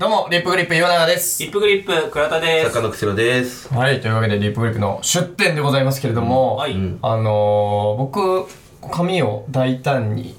どうも、リップグリップ岩永です。リップグリップ倉田です。坂野くです。はい、というわけで、リップグリップの出店でございますけれども、はい、ん。あのー、僕、髪を大胆に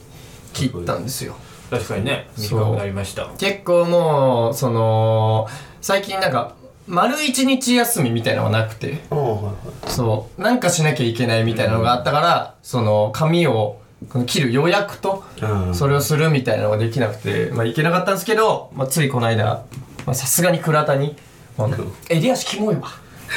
切ったんですよ。確かにねそう。短くなりました。結構もう、その、最近なんか、丸一日休みみたいなのがなくて、ああ、はい。そう、なんかしなきゃいけないみたいなのがあったから、その、髪をこの切る予約と、はい。それをするみたいなのができなくて、まあ、いけなかったんですけど、まあ、ついこの間、まあさすがに倉田に、まあ襟足キモいわ。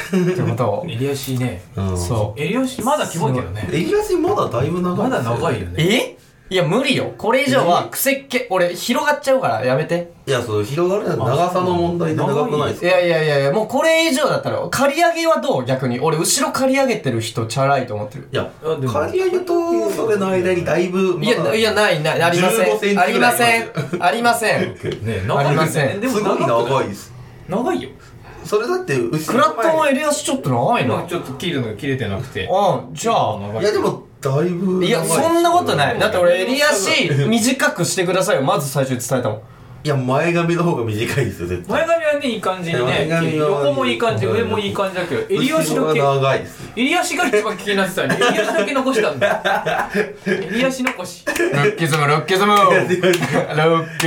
ってことを。襟足ねうん。そう。襟足まだキモいけどね襟足まだだいぶ長い。まだ長いよ。ねえ？いや、無理よ。これ以上は、癖っ気、俺、広がっちゃうから、やめて。いや、そう、広がるのは長さの問題で長くないですか？いやいやいやいや、もうこれ以上だったら、刈り上げはどう？逆に。俺、後ろ刈り上げてる人、チャラいと思ってる。いや、あでも刈り上げとそれの間にだいぶ、いや、いや、ない、ない、ありませ15センチん。ぐらいありません。ありません。ね長いよありませんねですもごい長いです。長いよそれだって、後ろクラットの襟足ちょっと長いな。今ちょっと切るのが切れてなくてうん、じゃあ、いや、でも、だいぶ。いや、そんなことない。だって俺、襟足 短くしてくださいよ。まず最初に伝えたもん。いや、前髪の方が短いですよ、絶対。前髪はねいい感じにね横もいい感じ上もいい感じだけど襟足だけ後ろが長いです。襟足が一番気になってたのに襟足だけ残したんだ 襟足残しルッキズム、ルッキズムルッキズム。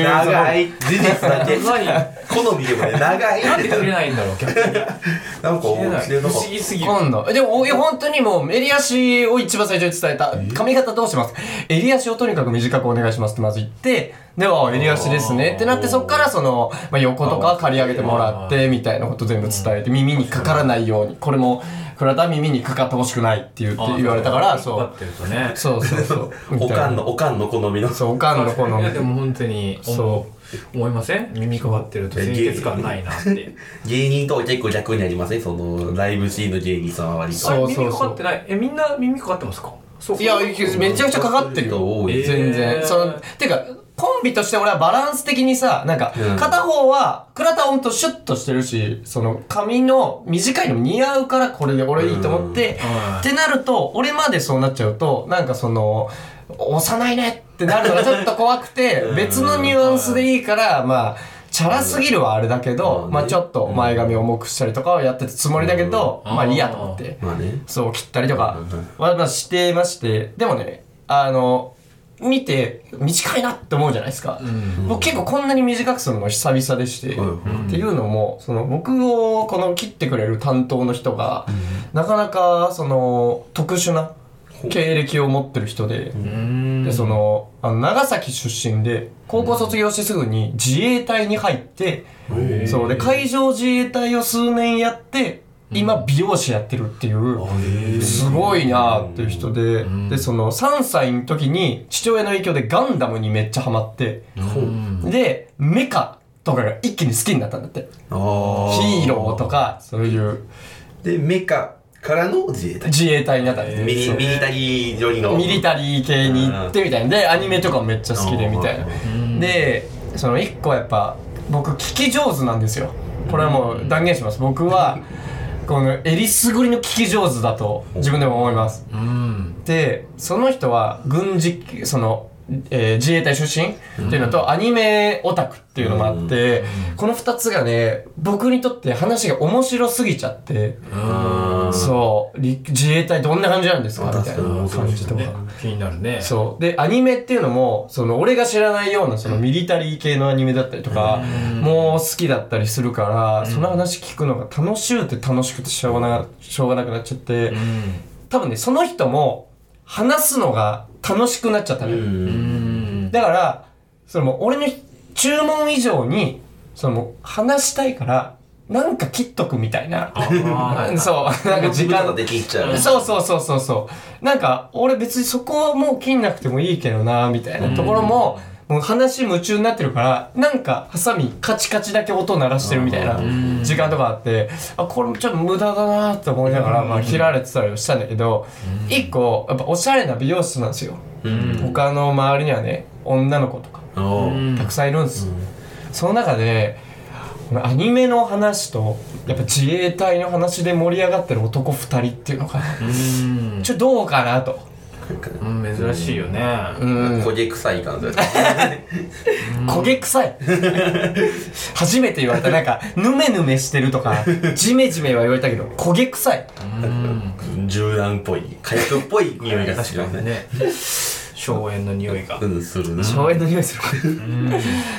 長い。事実だけ。何好みでもね、長い。なんで切れないんだろう逆になんか、切れない不思議すぎる今度。でも、いや本当にもう、襟足を一番最初に伝えた。髪型どうします？襟足をとにかく短くお願いしますってまず言って、では、襟足ですねってなって、そっからその、まあ、横とか刈り上げてもらって、みたいなこと全部伝えて、耳にかからないように。これも、倉田は耳にかかってほしくないって言って言われたから、そう引っ張っ。てるとねそうそうそう。た。おかんの、おかんの好みの。そう、おかんのこのいやでも本当にそ思う思いません？耳かかってると清潔感ないなって芸人とは結構逆にありません？その、ライブシーンの芸人さんは割と。そうそうそう耳かかってない？えみんな耳かかってますか？そういや、めちゃくちゃかかってるよ。多い全然。えーその、てか、コンビとして俺はバランス的にさ、なんかうん、片方は、倉田ほんとシュッとしてるし、その、髪の短いの似合うからこれで俺いいと思って、うん。ってなると、俺までそうなっちゃうと、なんかその、幼いねってなるのがちょっと怖くてう、ん。別のニュアンスでいいから、まあ、チャラすぎるはあれだけど、うん。まあちょっと前髪重くしたりとかはやってたつもりだけど、うん。まあいいやと思って。そう、切ったりとかは、まあ、してまして、でもね、あの、見て、短いなって思うじゃないですか。うん。僕結構こんなに短くするの久々でして、うんっていうのも、その僕をこの切ってくれる担当の人が、なかなかその特殊な経歴を持ってる人で、うん。で、その、あの長崎出身で、高校卒業してすぐに自衛隊に入って、そう。で、海上自衛隊を数年やって、今美容師やってるっていう、すごいなーっていう人で、んで、その3歳の時に父親の影響でガンダムにめっちゃハマって、うんで、メカとかが一気に好きになったんだって。ヒーローと。か、そういうで、メカからの自衛隊。自衛隊になったんですミリ、タリー寄りの。ミリタリー系に行ってみたいな。で、アニメとかもめっちゃ好きでみたいな。んで、その一個やっぱ、僕聞き上手なんですよ。これはもう断言します。僕は、このえりすぐりの聞き上手だと自分でも思います。うん。で、その人は軍事、その、えー自衛隊出身っていうのと、アニメオタクっていうのもあって、この二つがね、僕にとって話が面白すぎちゃって、うんそう、り自衛隊どんな感じなんですか？あみたいな。感じとか。気になるね。そう。で、アニメっていうのも、その、俺が知らないような、その、ミリタリー系のアニメだったりとか、もう好きだったりするから、その話聞くのが楽しゅうて楽しくてしょうがな、しょうがなくなっちゃって、うん。多分ね、その人も、話すのが楽しくなっちゃったのう。よ。うん。ん。だから、その俺の注文以上に、その話したいから、なんか切っとくみたいな。そう、なんか時間できちゃう。そうそうそうそうそう。なんか、俺別にそこはもう切んなくてもいいけどな、みたいなところも、もう話夢中になってるから、なんか、ハサミカチカチだけ音鳴らしてるみたいなうん時間とかあって、あ、これちょっと無駄だなって思いながら、まあ切られてたりはしたんだけど、一個、やっぱおしゃれな美容室なんですよ。うん。他の周りにはね、女の子とか、たくさんいるんです。その中で、このアニメの話と、やっぱ自衛隊の話で盛り上がってる男二人っていうのかな。うん。ちょ、どうかなと。珍しいよね。うん。焦げ臭い感じだ 焦げ臭い。初めて言われた。なんかぬめぬめしてるとかジメジメは言われたけど焦げ臭い。うん。柔軟っぽい火薬っぽい匂いがす確かにね荘園の匂いが。うんするな荘園の匂いする。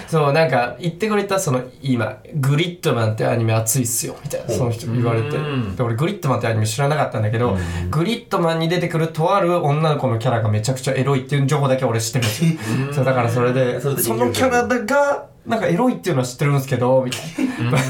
そうなんか言ってくれたその今グリッドマンってアニメ熱いっすよみたいなその人言われて。うん。で俺グリッドマンってアニメ知らなかったんだけどグリッドマンに出てくるとある女の子のキャラがめちゃくちゃエロいっていう情報だけ俺知ってるんですよ。そうだからそれでそれでそのキャラがなんかエロいっていうのは知ってるんですけどみたい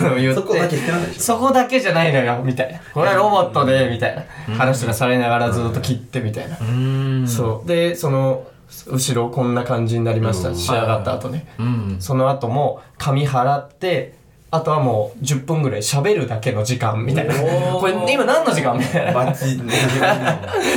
な言ってそこだけ知ってないでしょ。そこだけじゃないのよみたいな。これはロボットでみたいな。話とかされながらずっと切ってみたいな。うん。そう。でその後ろこんな感じになりました。仕上がった後ね。うん。その後も髪払ってあとはもう10分ぐらい喋るだけの時間みたいな。これ今何の時間みたいな。バッチね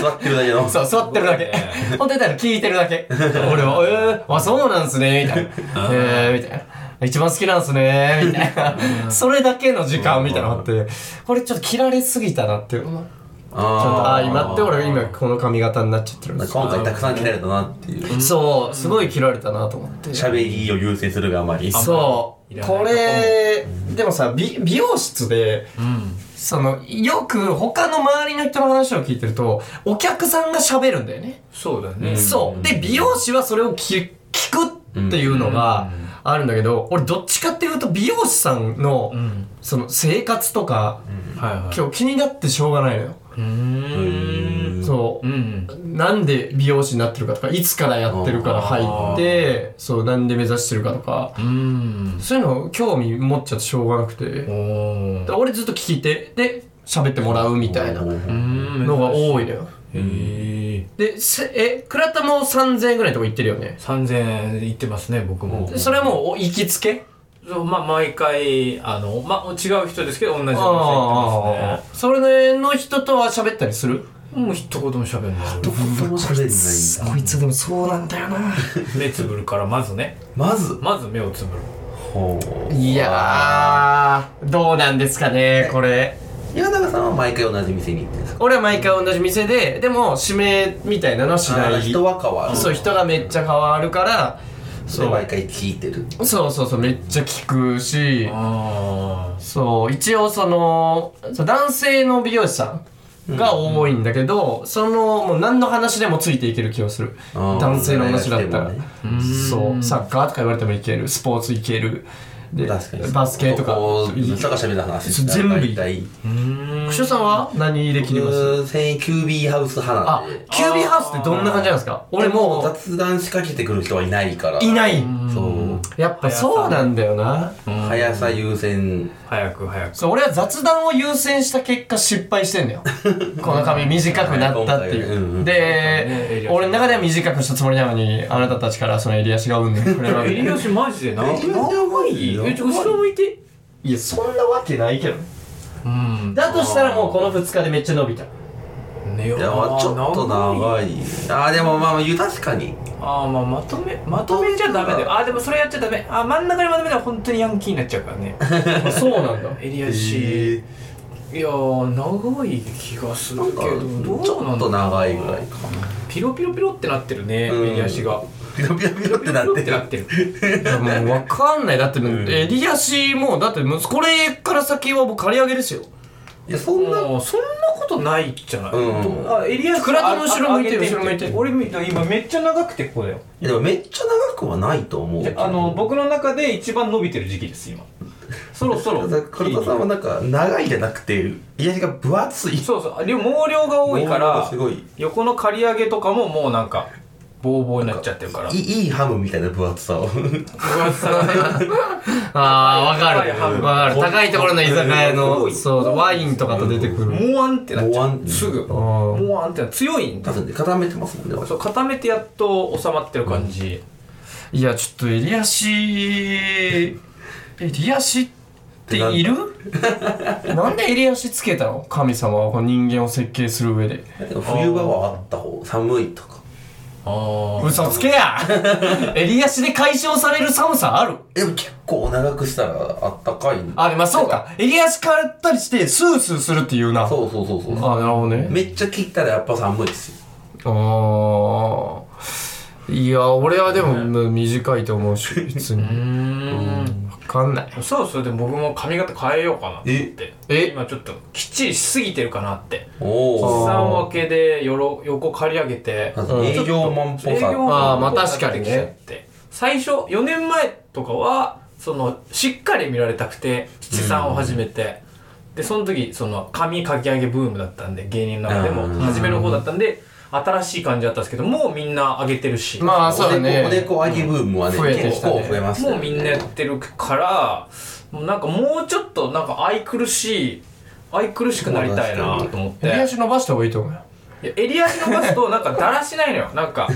座ってるだけの そう座ってるだけ。本当にたら聞いてるだけ。俺は「えー、あそうなんすね」みたいな「えー」みたいな。一番好きなんすねみたいな。それだけの時間みたいなのがあって、これちょっと切られすぎたなって。いうのが。ちょっと、ああー、今って俺今この髪型になっちゃってるんです。よ今回たくさん切られたなっていう。そう、すごい切られたなと思って。喋りを優先するがあまり。そう。これ、でもさ、美美容室で、うん。その、よく他の周りの人の話を聞いてると、お客さんが喋るんだよね。そうだね。そう。で、美容師はそれを聞聞くっていうのがあるんだけど、俺どっちかっていうと美容師さんのう、ん。その生活とか、今日気になってしょうがないのよ。うーん。そう。う。んなんで美容師になってるかとか、いつからやってるから入って、そう、なんで目指してるかとか、うん。そういうの興味持っちゃってしょうがなくて。俺ずっと聞いて、で、喋ってもらうみたいなうん。のが多いのよ。へえで、せえ、倉田も3000円ぐらいのとこ行ってるよね？3000円いってますね僕も。でそれはもうお行きつけ？そうまあ毎回あのまあ違う人ですけど同じお店行ってそれの人とは喋ったりする？ますねもう一言も喋んない。どこも喋れないんだ。こいつでもそうなんだよな。目つぶるからまずね。まず？まず目をつぶる。ほう。いやー、どうなんですかね、これ。岩永さんは毎回同じ店に行ってるんですか？俺は毎回同じ店で、でも指名みたいなのはしない。人は変わるそう、人がめっちゃ変わるから、そう。で毎回聞いてるそうそうそう、めっちゃ聞くし、あそう、一応その、そう男性の美容師さんが多いんだけど、その、もう何の話でもついていける気がする。あー男性の話だったら。ねそう、サッカーとか言われてもいける、スポーツいける。で、確かに。バスケとか。こう人が喋る話そう全部大体。ーうん。くしょさんは何で切ります？僕専キュー。ビーハウス派なあんで、キュービーハウスってどんな感じなんですか？俺もう、雑談仕掛けてくる人はいないから。いない。そうやっぱそうなんだよな。速さ優先早く早くそう、俺は雑談を優先した結果失敗してんだよ。この髪短くなったっていう。で、俺の中では短くしたつもりなのに、あなたたちからその襟足がうんねん。これは。襟足マジでな長いえちょ後ろ向いていや、そんなわけないけど。うんだとしたらもうこの2日でめっちゃ伸びた。ね。いやまあちょっと長いあーでもまあまあ確かに。ああまあまとめまとめちゃダメだよ。あーでもそれやっちゃダメ。あー真ん中にまとめたら本当にヤンキーになっちゃうからね。あそうなんだ。襟足。いやー長い気がするけどちょっと長いぐらいかピロピロピロってなってるねうん。襟足が。ピロピロピロってなってる。なってる。もうわかんない。だって、襟足もう、だってもうこれから先は僕刈り上げですよ。いやそんなそんなことないじゃない、うん。あ襟足倉田の後ろ向いて後ろ向いて俺み今めっちゃ長くてここだよ。いやでもめっちゃ長くはないと思う。あの僕の中で一番伸びてる時期です今。そろそろ。黒田さんはなんか長いじゃなくて癒しが分厚い。そうそう。量毛量が多いか毛量がらすごい。横の刈り上げとかももうなんかボーボーになっちゃってるからいいいいハムみたいな分厚さを分厚さがね ああ、わかる。高いハムわかる。高いところの居酒屋すの、そう、ワインとかと出てくる。もわんってなっちゃうんすぐんもわんってな強いんだ固めてますもんねそう固めてやっと収まってる感じ、いや、ちょっと襟足、襟足っているなんで襟足つけたの神様はこの人間を設計する上で。冬場はあった方寒いとか嘘つけや。襟足で解消される寒さある？でも結構長くしたらあったかいんあ、でまあそうか。襟足変わったりして、スースーするっていうな。そうそうそうそう。あ、なるほどね。めっちゃ切ったらやっぱ寒いですよ。ああいや俺はでも短いと思うし別に。うーん。分かんない。そうそれで僕も髪型変えようかなって。え？今ちょっときっちりしすぎてるかなって。おお。三分けでよろ横刈り上げて営業マンっぽさ。営業あーまあ確かにね。最初4年前とかはそのしっかり見られたくて七三を始めて、でその時その髪かき上げブームだったんで芸人の中でもうん。初めの方だったんで新しい感じだったんですけどもうみんな上げてるし、まあそうだね。おでこ上げブームはね、増えてき結たね。構増えましたよね。もうみんなやってるからもうなんかもうちょっとなんか愛くるしい愛くるしくなりたいなと思って。襟足伸ばした方がいいと思うよ。いや襟足伸ばすとなんかだらしないのよ。なんか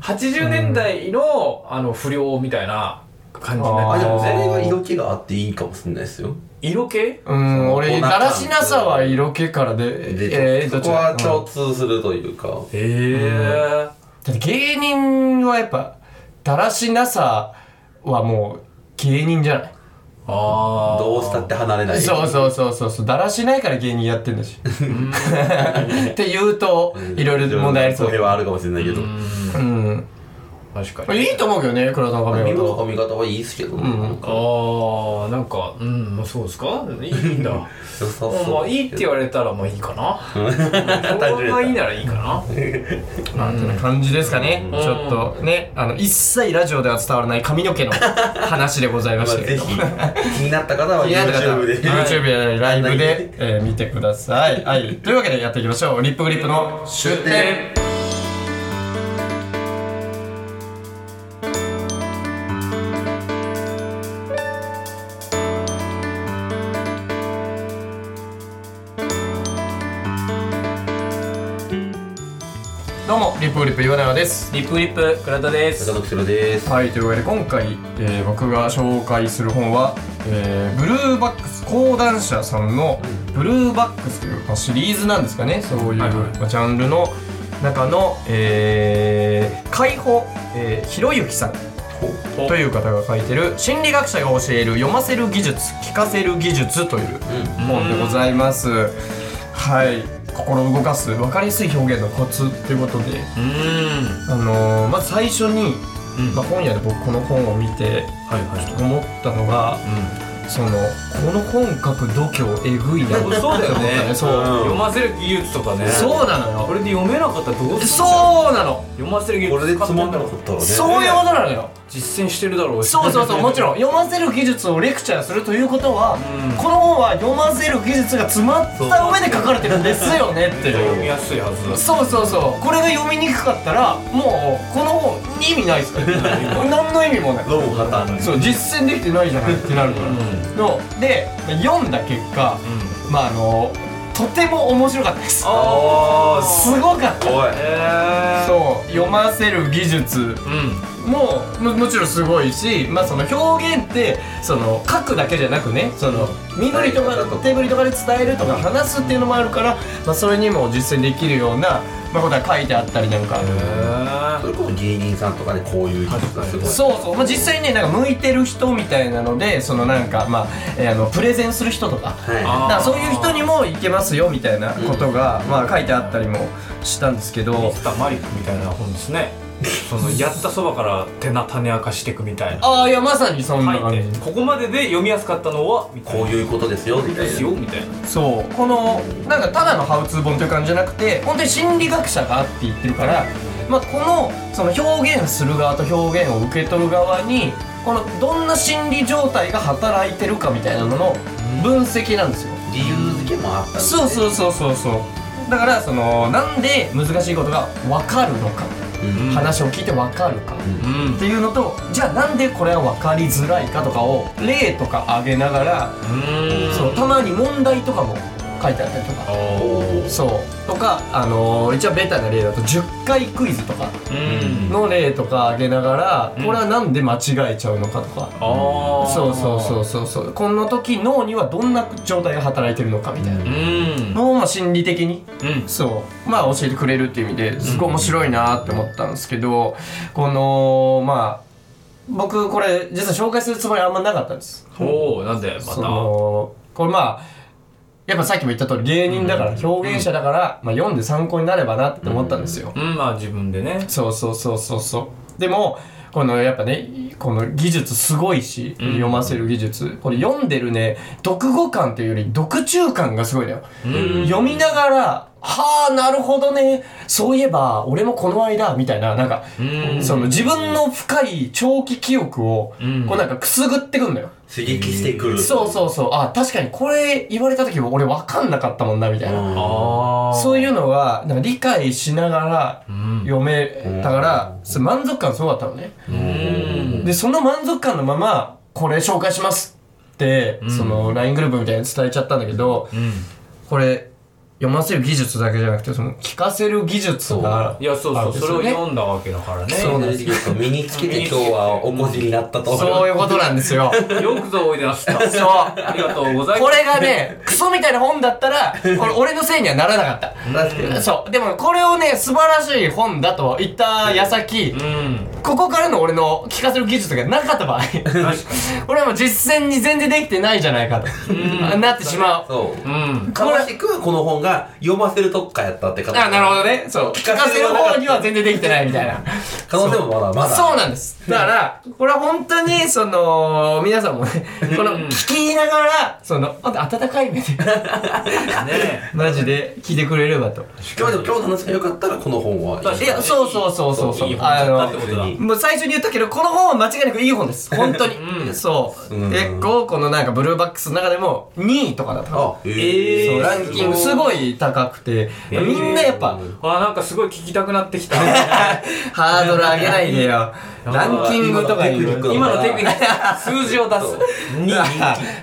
80年代のあの不良みたいな感じになあ、ってでも全員は色気があっていいかもしれないですよ。色気？うん俺だらしなさは色気からで。で、そこはえーどっちだ？共通するというか。へえだって芸人はやっぱだらしなさはもう芸人じゃない。ああどうしたって離れない。そうそうそうそうそう。だらしないから芸人やってんだし。って言うといろいろ問題ありそう。それはあるかもしれないけど。うん確かに。いいと思うけどね倉田の髪型。髪型はいいですけど、ん。なんか。ああなんかうんまあそうですか？いいんだ。良さそう。まあいいって言われたらまあいいかな。評判がいいならいいかな。まあてな感じですかねうん。ちょっと。ねあの一切ラジオでは伝わらない髪の毛の話でございままあしたけどぜひ気になった方は YouTube で。YouTube やライブで、えー見てください。はい。というわけでやっていきましょう。リップグリップの出店。プ岩永です。リップリップ倉田です。中野ろです。はい、というわけで今回、えー僕が紹介する本は、えーブルーバックス講談社さんのブルーバックスという、まあ、シリーズなんですかね。そういう、はいはい。まあジャンルの中の、えー、海保、えー、ひろゆきさんという方が書いてる心理学者が教える読ませる技術聞かせる技術という本でございます。はい心を動かす分かりやすい表現のコツということであのーまず最初に、うん。まあ、本屋で僕この本を見てはいはい思ったのがそのこの本書く度胸えぐいなってそうだよね。思ったそう、読ませる技術とかね。そうなのよ。これで読めなかったらどうするそうなの。読ませる技術これでつまんなかったらねそういうことなのよ。実践してるだろうし。そうそうそうもちろん。読ませる技術をレクチャーするということは、うん。この本は読ませる技術が詰まった上で書かれてるんですよねっていう。読みやすいはずだ。そうそうそう。これが読みにくかったらもうこの本意味ないですか？ら何の意味もない。ロボ破綻そう実践できてないじゃない。ってなるから、ので読んだ結果まああのとても面白かったです。あすごかった。えそう読ませる技術。うんもももちろんすごいし、まあ、その表現ってその書くだけじゃなくねその身振りとか伝え方と。か手振りとかで伝えるとか話すっていうのもあるから、まあ、それにも実践できるような、まあ、ことが書いてあったりなんか。それこそ芸人さんとかでこういう技術がすごい。そうそう、まあ、実際にねなんか向いてる人みたいなのでそのなんかまあ、えーあのプレゼンする人とか。はい。からそういう人にもいけますよみたいなことが、まあ、書いてあったりもしたんですけど、ミスターマリックみたいな本ですねそのやったそばから手な種明かしていくみたいな。ああいやまさにそんな書感じ。ここまでで読みやすかったのはこういうことですよみたいですなよみたいな。そう。このなんかただのハウツー本という感じじゃなくて本当に心理学者がって言ってるから、まあ、このその表現する側と表現を受け取る側にこのどんな心理状態が働いてるかみたいなのの分析なんですよ。理由付けもあったそうそうそうそうそう。だからそのなんで難しいことが分かるのか、うん話を聞いて分かるか、うん。っていうのとじゃあなんでこれは分かりづらいかとかを例とか挙げながら、うん。そうたまに問題とかも書いてあったりとか、そう。とかあのー一応ベタな例だと10回クイズとかうん。の例とか挙げながら、うん。これはなんで間違えちゃうのかとか、ああそうそうそうそうそう。この時脳にはどんな状態が働いてるのかみたいな。うん。のをまあ心理的にうん。そう。まあ教えてくれるっていう意味ですごい面白いなって思ったんですけど、このまあ僕これ実は紹介するつもりあんまなかったんです。おおなんでまそたのこれまあやっぱさっきも言った通り芸人だから、表現者だから、まあ読んで参考になればなって思ったんですよ。うんまあ自分でねそうそうそうそうそう。でも、このやっぱね、この技術すごいし、読ませる技術。これ読んでるね、読後感っていうより読中感がすごいのよ。読みながら、はあ、なるほどね。そういえば、俺もこの間、みたいな、なんか、うんその自分の深い長期記憶を、うんこうなんかくすぐってくんのよ。刺激してくる。そうそうそう。あ、確かにこれ言われた時俺分かんなかったもんな、みたいな。そういうのが、なんか理解しながらうん読めたから、満足感すごかったのね。うんで、その満足感のまま、これ紹介しますって、その LINE グループみたいに伝えちゃったんだけど、うんこれ、読ませる技術だけじゃなくて、その聞かせる技術がいやそうあそうそれを。読んだわけだからねそうなんですよ。身につけて今日はおこじになったと。そういうことなんですよ。よくぞおいでなすった そうありがとうございますこれがね、クソみたいな本だったら、これ俺のせいにはならなかった。そう。でもこれをね、素晴らしい本だと言った矢先、うんここからの俺の聞かせる技術がなかった場合、確か俺はもう実践に全然できてないじゃないかと、なってしまう。そう。にうんかましくはこの本が読ませる特化やったって形。あ、なるほどね。そう。聞かせる方には全然できてないみたいな。可能性もまだまだ。そうなんです。だから、これは本当に、その、皆さんもね、この、聞きながら、その、ほんと温かい目で、ねマジで聞いてくれればと。今日でも今日の話が良かったらこの本は。いや、そうそうそうそうそう。いい本だったってことだあのもう最初に言ったけど、この本は間違いなくいい本です。本当に。うんそう。うん結構、このなんかブルーバックスの中でも2位とかだったあ、えそう、えランキングすごい高くて、ーみんなやっぱ、あなんかすごい聞きたくなってきた ハードル上げないでよ。ランキングとか。今のテクニック数字を出す2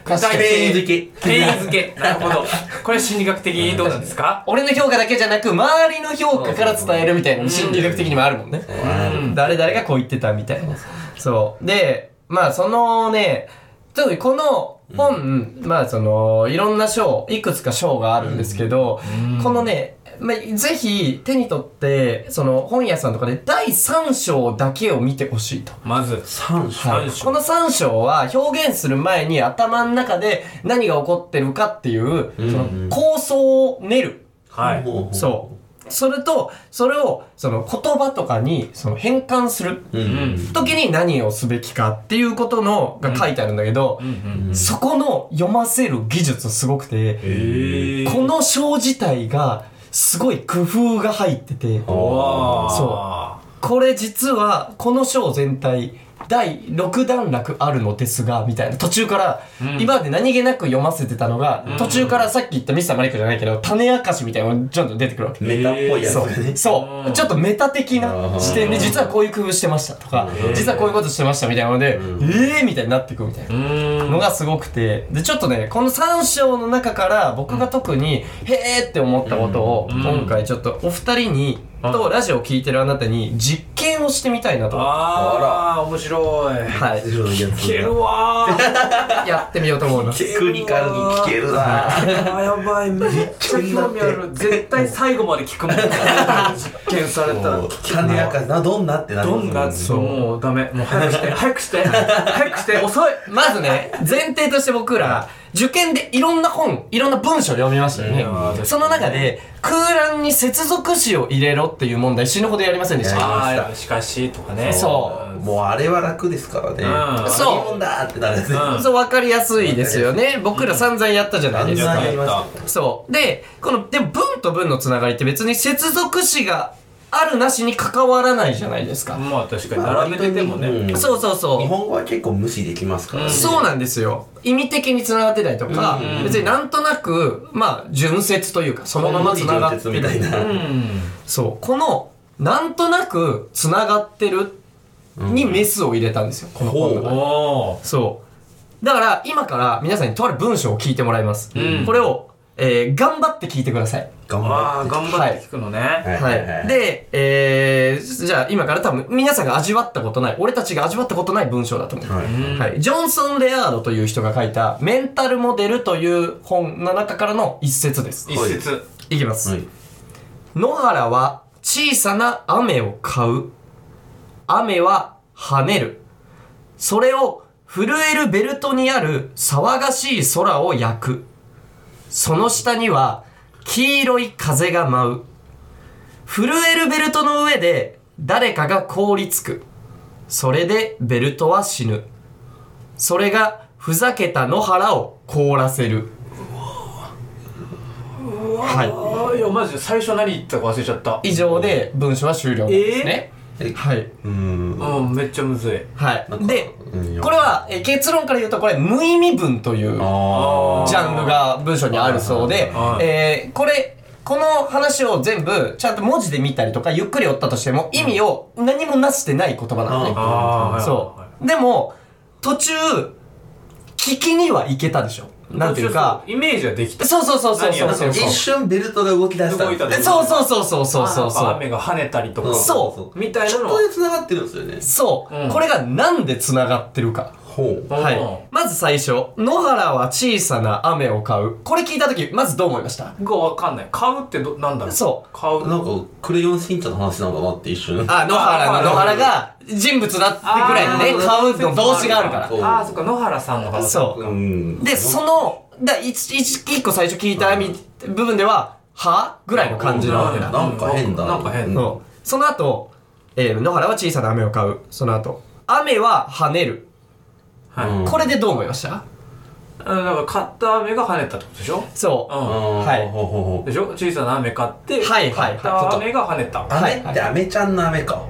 具体ペン的付け。付けなるほどこれ心理学的にどうなんですか？俺の評価だけじゃなく、周りの評価から伝えるみたいなの心理学的にもあるもんね。うん誰々がこう言ってたみたいな。そう。で、まあそのね、特にこの本、まあその、いろんな賞、いくつか賞があるんですけど、このね、まあ、ぜひ手に取って、その本屋さんとかで第3章だけを見てほしいと。まず三章。はい、この3章は表現する前に頭の中で何が起こってるかっていう、その構想を練る。はいそう。それと、それを、その言葉とかに、その変換する。時に何をすべきかっていうことの、が書いてあるんだけど、そこの読ませる技術すごくて、えこの章自体が、すごい工夫が入ってて、わそう。これ実は、この章全体、第6段落あるのですが、みたいな。途中から、うん。今まで何気なく読ませてたのが、途中からさっき言ったミスターマリックじゃないけど、種明かしみたいなのがちょっと出てくるわけ。メタっぽいやつそね。そう。ちょっとメタ的な視点で、実はこういう工夫してましたとか、実はこういうことしてましたみたいなので、えーみたいになっていくみたいな。うん。のがすごくて、で、ちょっとね、この3章の中から僕が特に、へーって思ったことを、うん。今回ちょっとお二人に、とラジオを聞いてるあなたに実験をしてみたいなと、ああ面白い。はい、聞けるわー。やってみようと思いまクニカルに聞けるな。やばい。めっちゃ興味ある。絶対最後まで聞くもん。実験された。らかしなどんなってなりますどんなそう。もうダメ。もう早くして。早くして。早くして。遅い。まずね、前提として僕ら、受験でいろんな本、いろんな文章を読みましたよね。うん。その中で、空欄に接続詞を入れろっていう問題死ぬほどやりませんでした。ああしかしとかね。そう。もうあれは楽ですからね。うん。そう何もんだってなるやつ。ねうん。そう、わかりやすいですよね。僕ら散々やったじゃないですか。そう。で、この、でも文と文のつながりって別に接続詞があるなしに関わらないじゃないですか。まあ確かに並べててもねうんそうそうそう。日本語は結構無視できますからねそうなんですよ。意味的に繋がってたりとか、うん別になんとなく、まあ、純説というか、そのまま繋がってる。みたいなうんそう。この、なんとなく繋がってるにメスを入れたんですよ、この本のそう。だから、今から皆さんにとある文章を聞いてもらいます。うんこれを、えー、頑張って聞いてください。頑あ張ってあ頑張って聞くのねはい。で、えー、じゃあ今から多分皆さんが味わったことない、俺たちが味わったことない文章だと思う。はいうんはい。ジョンソン・レアードという人が書いた、メンタルモデルという本の中からの一節です。一節いきます。はい野原は小さな雨を買う。雨は跳ねる。それを震えるベルトにある騒がしい空を焼く。その下には黄色い風が舞う。震えるベルトの上で誰かが凍りつく。それでベルトは死ぬ。それがふざけた野原を凍らせる。はあいやマジで最初何言ったか忘れちゃったい。以上で文章は終了なんですね。えはい。うん。うんめっちゃむずいはいでうん、これはえ結論から言うとこれ無意味文というあジャンルが文章にあるそうでは、いえーこれ、この話を全部ちゃんと文字で見たりとかゆっくり追ったとしても意味を何もなしてない言葉なのね。そう。でも、途中、聞きにはいけたでしょ。なんていうか、イメージはできたそうそうそうそうそうそう。一瞬ベルトが動き出したたねそうそうそうそうそうそうあそう。雨が跳ねたりとかそうみたいちょっなのはとで繋がってるんですよね。そう、うんこれがなんで繋がってるか。ほう。はい。うん。まず最初、野原は小さな雨を買う。これ聞いたとき、まずどう思いました？がわかんない。買うってどなんだろう。そう。買う。なんか、クレヨンしんちゃんの話なのかなって一瞬。あ、野原の野原が人物だってぐらいのね、買うの動詞があるから。ああそっか野原さんの話。そう。うん。で、その、だ一一一個最初聞いたみ部分では、は？ぐらいの感じなわけだ。なんか変だなんか変。そう。その後、えー野原は小さな雨を買う。その後、雨は跳ねる。はい。うん。これでどう思いました？うんだから買った雨が跳ねたってことでしょ？そう。うん。はい。ほうほうほうでしょ？小さな雨買ってはいはいはい。買った雨が跳ねた。はい雨ってアメちゃんの雨か。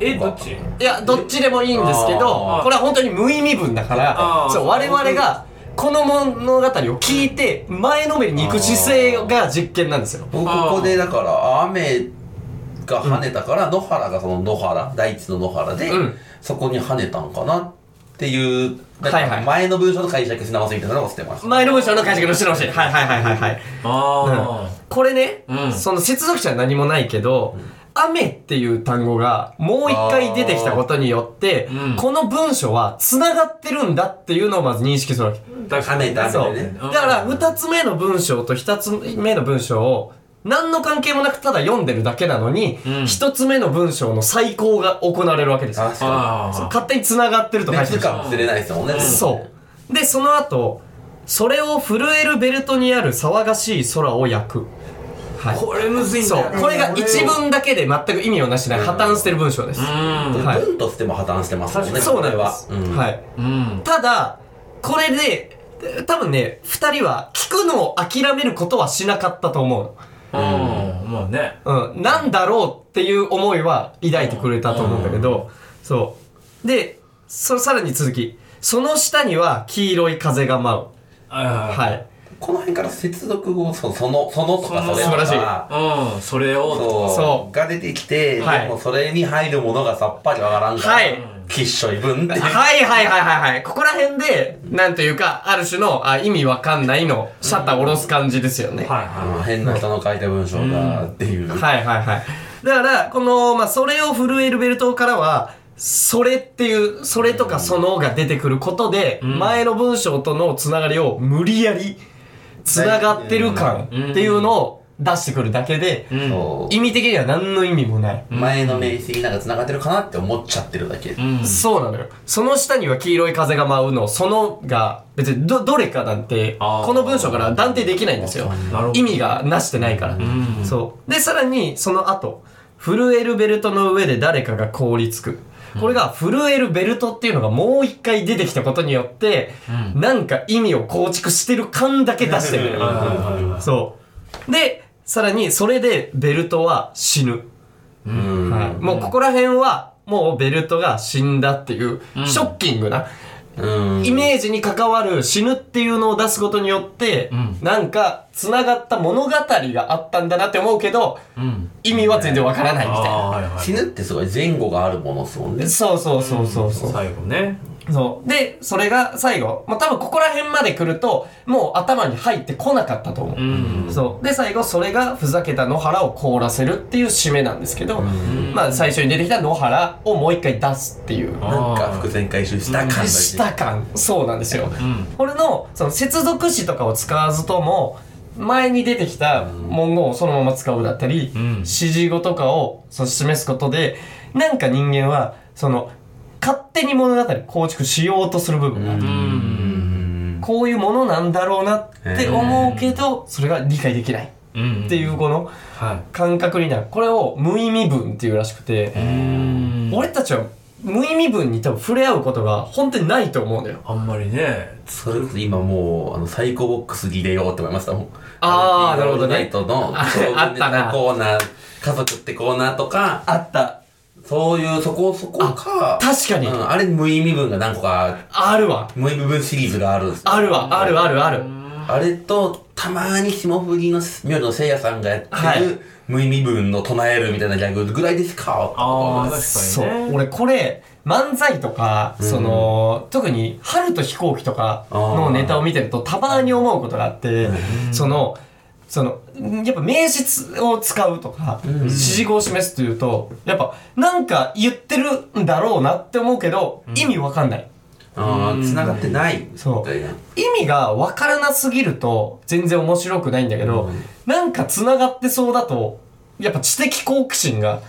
えどっち？いや、どっちでもいいんですけどこれは本当に無意味文だからそう、我々が、この物語を聞いて、前のめりに行く姿勢が実験なんですよ。僕ここでだから雨が跳ねたから野原がその野原大地の野原で、うん。そこに跳ねたんかなっていうだかはいはい。ら前の文章の解釈し直せみたいなのを捨てます、前の文章の解釈のし直し。はい。はいはいはいはい。あこれね、うん。その接続詞は何もないけど、雨っていう単語がもう一回出てきたことによって、うんこの文章は繋がってるんだっていうのをまず認識するわけ。あ跳ねたそう。雨でねだから、二つ目の文章と一つ目の文章を、何の関係もなくただ読んでるだけなのに、うん一つ目の文章の最高が行われるわけですよ。勝手に繋がってるとに書いてる別かもしれないですもんね、そう。で、その後、それを震えるベルトにある騒がしい空を焼く。はい。これむずいんだよそう。これが一文だけで全く意味をなしない破綻してる文章です。うんはい文としても破綻してますもんねそうなんです。は、うんはい。うんただ、これで、多分ね、二人は聞くのを諦めることはしなかったと思ううんまあねの。うん。なんだろうっていう思いは抱いてくれたと思うんだけど、そう。で、そさらに続き。その下には黄色い風が舞う。はい。この辺から接続語そそのそのとかそれとかうんそれをそうそうが出てきて、はいでもそれに入るものがさっぱりわからんから、はいきっしょい文ってはいはいはいはいはい。ここら辺で、なんというか、ある種の、あ、意味わかんないの、シャッター下ろす感じですよね。はいあのは変な人の書いた文章だっていう、はいはいはい。だから、この、まあ、それを震えるベルトからは、それっていう、それとかそのが出てくることで、ん前の文章とのつながりを無理やり、つながってる感っていうのを出してくるだけで、いうん意味的には何の意味もない。前の名詞になんか繋がってるかなって思っちゃってるだけ、うんそうなのよ。その下には黄色い風が舞うの、そのが、別にど、どれかなんて、あーこの文章から断定できないんですよ。意味がなしてないから。んそう。で、さらに、その後、震えるベルトの上で誰かが凍りつく。これが震えるベルトっていうのがもう一回出てきたことによって、うんなんか意味を構築してる感だけ出してるそう。で、さらに、それでベルトは死ぬ。うん。はい、もうここら辺は、もうベルトが死んだっていう、ん。ショッキングな、うん。イメージに関わる死ぬっていうのを出すことによって、うん。なんか、繋がった物語があったんだなって思うけど、うん。意味は全然わからないみたいな。はいはい。死ぬってすごい前後があるものですもんね。そうそうそうそうそう。最後ねそう。で、それが最後、まあ、多分ここら辺まで来ると、もう頭に入ってこなかったと思う。うんそう。で、最後、それがふざけた野原を凍らせるっていう締めなんですけど、まあ、最初に出てきた野原をもう一回出すっていう。なんか伏線回収した感した感。そうなんですよ。んこれの、その接続詞とかを使わずとも、前に出てきた文言をそのまま使うだったり、うん指示語とかをそう示すことで、なんか人間は、その、勝手に物語構築しようとする部分がある。うんこういうものなんだろうなって思うけど、それが理解できないうんっていうこのは感覚になる。これを無意味分っていうらしくて、俺たちは無意味分に多分触れ合うことが本当にないと思うんだよ。あんまりねそれこそ今もう、あの、サイコボックス入れようって思いましたもん。あーなるほどねナイトの、ああったなコーナー、家族ってコーナーとか、あった。そういう、そこそこか。確かにうん、あれ無意味分が何個か、あるわ。無意味分シリーズがあるんですよあるわ。あるあるある。あれと、たまーに霜降りの妙のせいやさんがやってる、はい無意味分の唱えるみたいなギャグぐらいですか？ああ確かそうにね。俺これ、漫才とか、その、特に、春と飛行機とかのネタを見てると、たまに思うことがあって、その、その、やっぱ名詞を使うとか、指示語を示すというと、やっぱ、なんか言ってるんだろうなって思うけど、意味わかんない。ああ、繋がってない。そう。みたいな意味がわからなすぎると全然面白くないんだけど、うん。なんか繋がってそうだと、やっぱ知的好奇心が、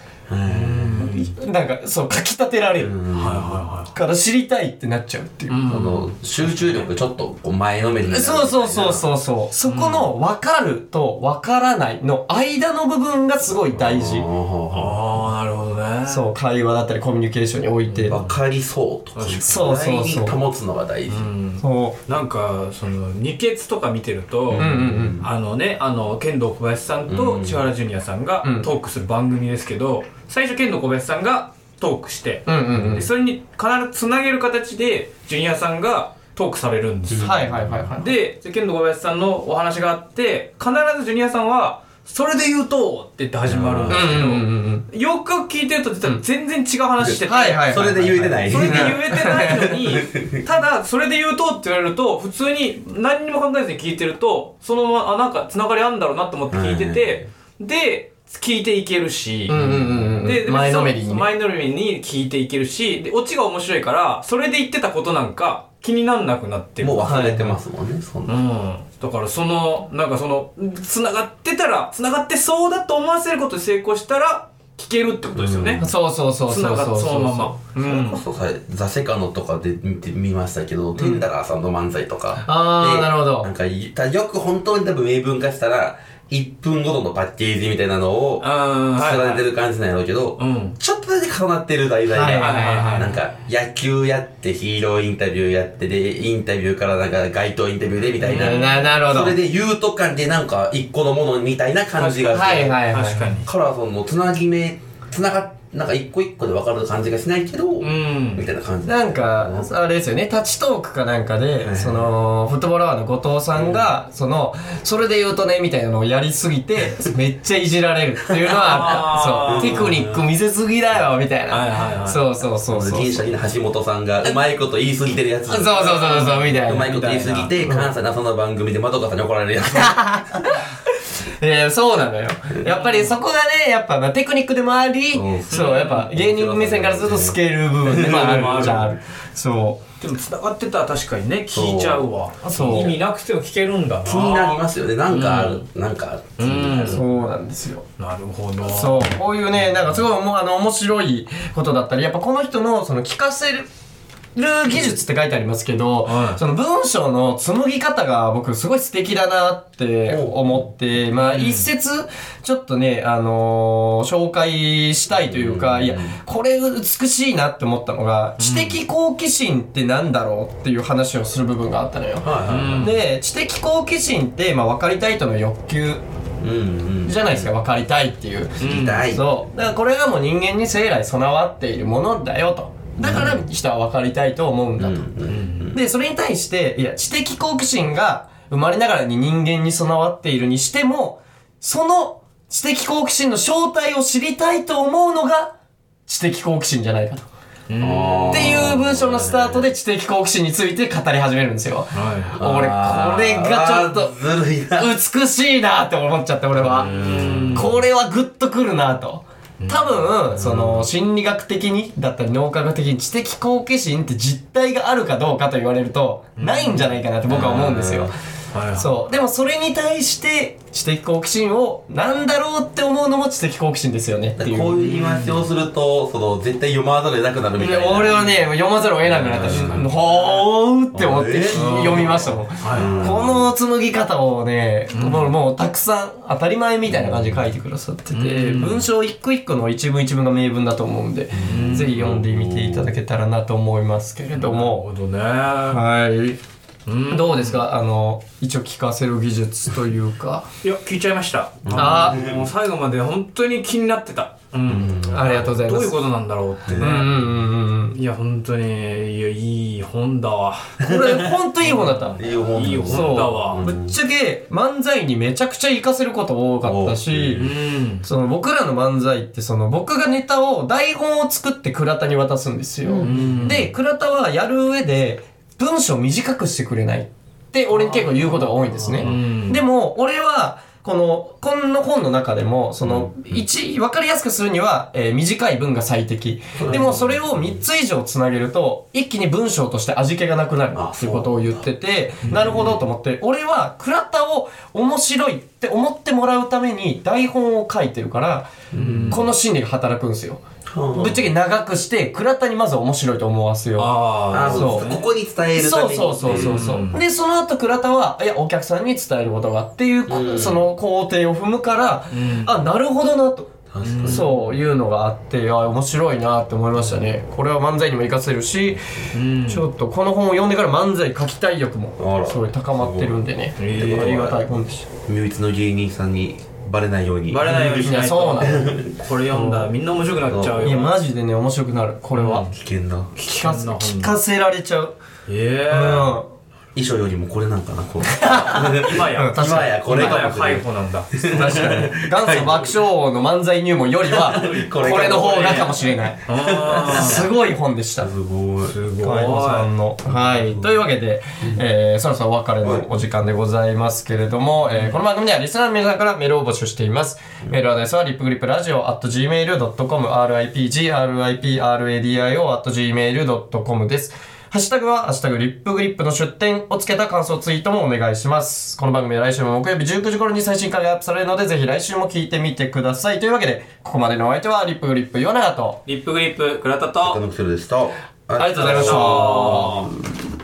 なんかそう、かき立てられる。うんはいはから知りたいってなっちゃうっていう。いはい。この集中力ちょっとこう前のめりになるそうそうそうそうそう。そこの分かると分からないの間の部分がすごい大事。ああなるほどね。そう、会話だったりコミュニケーションにおいて。分かりそうとかそうそうそう保つのが大事、うん。そなんかその二血とか見てると、う。うんうんうん。あのね、あの、剣道小林さんと千原ジュニアさんがうんトークする番組ですけど、最初剣道小林さんがトークして、うんうんうんで。それに必ずつなげる形で、ジュニアさんがトークされるんですよ。はいはいはいはい。で、剣道小林さんのお話があって、必ずジュニアさんは、それで言うとって言って始まるんですけど、うんうんうんうん。よく聞いてると実は全然違う話してて、はいはいはい。それで言えてないそれで言えてないのに、ただ、それで言うとって言われると、普通に何にも考えずに聞いてると、そのまま、あ、なんか繋がりあんだろうなと思って聞いてて、で、聞いていけるし、うんうんうんうん。で、で前のめりにね。前のめりに聞いていけるし、で、オチが面白いから、それで言ってたことなんか気になんなくなってる。もう忘れてますもんね、そんうな、ん。だからその、なんかその、繋がってたら、繋がってそうだと思わせることで成功したら、聞けるってことですよね。そうそうそうそうそう繋がってそのまま。うそれんこ。そさザ・セカンドとかで見て見ましたけど、テンダラーさんの漫才とかであーなるほどなんかよく本当に多分明文化したら1分ごとのパッケージみたいなのをうん、はい連ねてる感じなんやろうけど、うん。ちょっとだけ重なってる題材が、はいはいはいはいなんか野球やってヒーローインタビューやってでインタビューからなんか街頭インタビューでみたいな、ななるほど。それで言うと感でなんか一個のものみたいな感じがして、はいはいはい。確かに。カラーソンのつなぎ目つながなんか一個一個で分かる感じがしないけど、うん。みたいな感じ。なんか、あれですよね、タッチトークかなんかで、その、フットボールアワーの後藤さんが、その、それで言うとね、みたいなのをやりすぎて、めっちゃいじられる。っていうのはそう、テクニック見せすぎだよ、みたいはいはいはな。い。そうそうそうそう。銀シャリの橋本さんがうまいこと言い過ぎてるやつ。そうそうそうそう、みたいな。うまいこと言い過ぎて関西のその番組で窓かさんに怒られるやつ いや、そうなのよ。やっぱりそこがね、やっぱまあテクニックでもありうん、そう、やっぱ芸人目線からするとスケール部分でもある。じゃある。そでも繋がってたら確かにね、聞いちゃうわ。そう。意味なくても聞けるんだな。気になりますよね。なんかある、なんか気になう。る。そうなんですよ。なるほど。そう、こういうね、なんかすごいもうあの面白いことだったり、やっぱこの人のその聞かせる、技術って書いてありますけど、はいその文章の紡ぎ方が僕すごい素敵だなって思って、まあ一節ちょっとね、あのー紹介したいというか、いや、これ美しいなって思ったのが、知的好奇心ってなんだろうっていう話をする部分があったのよ。で、知的好奇心って、まあ分かりたいとの欲求うんうんじゃないですか、分かりたいっていう。そう。だからこれがもう人間に生来備わっているものだよと。だから人は分かりたいと思うんだと。で、それに対して、いや、知的好奇心が生まれながらに人間に備わっているにしても、その知的好奇心の正体を知りたいと思うのが知的好奇心じゃないかと。っていう文章のスタートで知的好奇心について語り始めるんですよ。は俺、これがちょっと美しいなって思っちゃって、俺は。これはグッとくるなと。多分、その、心理学的に、だったり脳科学的に知的好奇心って実体があるかどうかと言われると、ないんじゃないかなって僕は思うんですよ。はいはいそう。でもそれに対して知的好奇心をなんだろうって思うのも知的好奇心ですよねっていう。こういう言い回しをすると、その、絶対読まざるを得なくなるみたいな。俺はね、読まざるを得なくなったし、うんほーって思ってえ読みましたもん。はいこの紡ぎ方をね、もうもうたくさん当たり前みたいな感じで書いてくださってて、うん文章一個一個の一文一文が名文だと思うんで、ぜひ読んでみていただけたらなと思いますけれどなるも。ほどね。はい。うんどうですか？あの、一応聞かせる技術というか。いや、聞いちゃいました。あもう最後まで本当に気になってた。うん。ありがとうございます。どういうことなんだろうってね。うんうんうんうん。いや、本当に、いや、いい本だわ。これ、ほんといい本だった。いい本いい本だわ。ぶっちゃけ漫才にめちゃくちゃ活かせること多かったしう、ん。その僕らの漫才ってその僕がネタを台本を作って倉田に渡すんですよ。んで、倉田はやる上で文章短くしてくれないって俺に結構言うことが多いんですね。うん。でも俺はこの、この本の中でも、その、一、わかりやすくするには、えー短い文が最適。でもそれを3つ以上つなげると、一気に文章として味気がなくなるっていうことを言ってて、なるほどと思って、俺は倉田を面白いって思ってもらうために台本を書いてるから、この心理が働くんですよ。ぶっちゃけ長くして、倉田にまず面白いと思わせよう。ああ、そう。そうここに伝えるために。そうそうそうそうそう、うんでその後倉田はいやお客さんに伝えることがっていう、うん。その工程を踏むから、ん。あなるほどなと、そういうのがあってあ面白いなって思いましたね。これは漫才にも活かせるし、うん。ちょっとこの本を読んでから漫才書きたい欲あもらすごい高まってるんでねありがたい本でした身内の芸人さんにバレないように。バレないようにしないと。そうなの。これ読んだらみんな面白くなっちゃうよ。いやマジでね面白くなる。これは、危険な聞かせ危険な本聞かせられちゃう、ええ。うん衣装よりもこれなんかなこう。今や、確かに。今やこれ今や解放なんだ。確かに。元祖爆笑王の漫才入門よりはこ これれの方がかもしれない。あすごい本でした。すごい。あ、すごさんの。はい。というわけで、えー、そろそろお別れのお時間でございますけれども、えー、この番組ではリスナーの皆さんからメールを募集しています。メールアドレスは、リップグリップラジオ at gmail.com、ripgradio at gmail.com です。ハッシュタグは、ハッシュタグリップグリップの出典をつけた感想ツイートもお願いします。この番組は来週も木曜日19時頃に最新回がアップされるので、ぜひ来週も聞いてみてください。というわけで、ここまでのお相手は、リップグリップ岩永と、リップグリップ、倉田と中、野クセルでしたありがとうございました。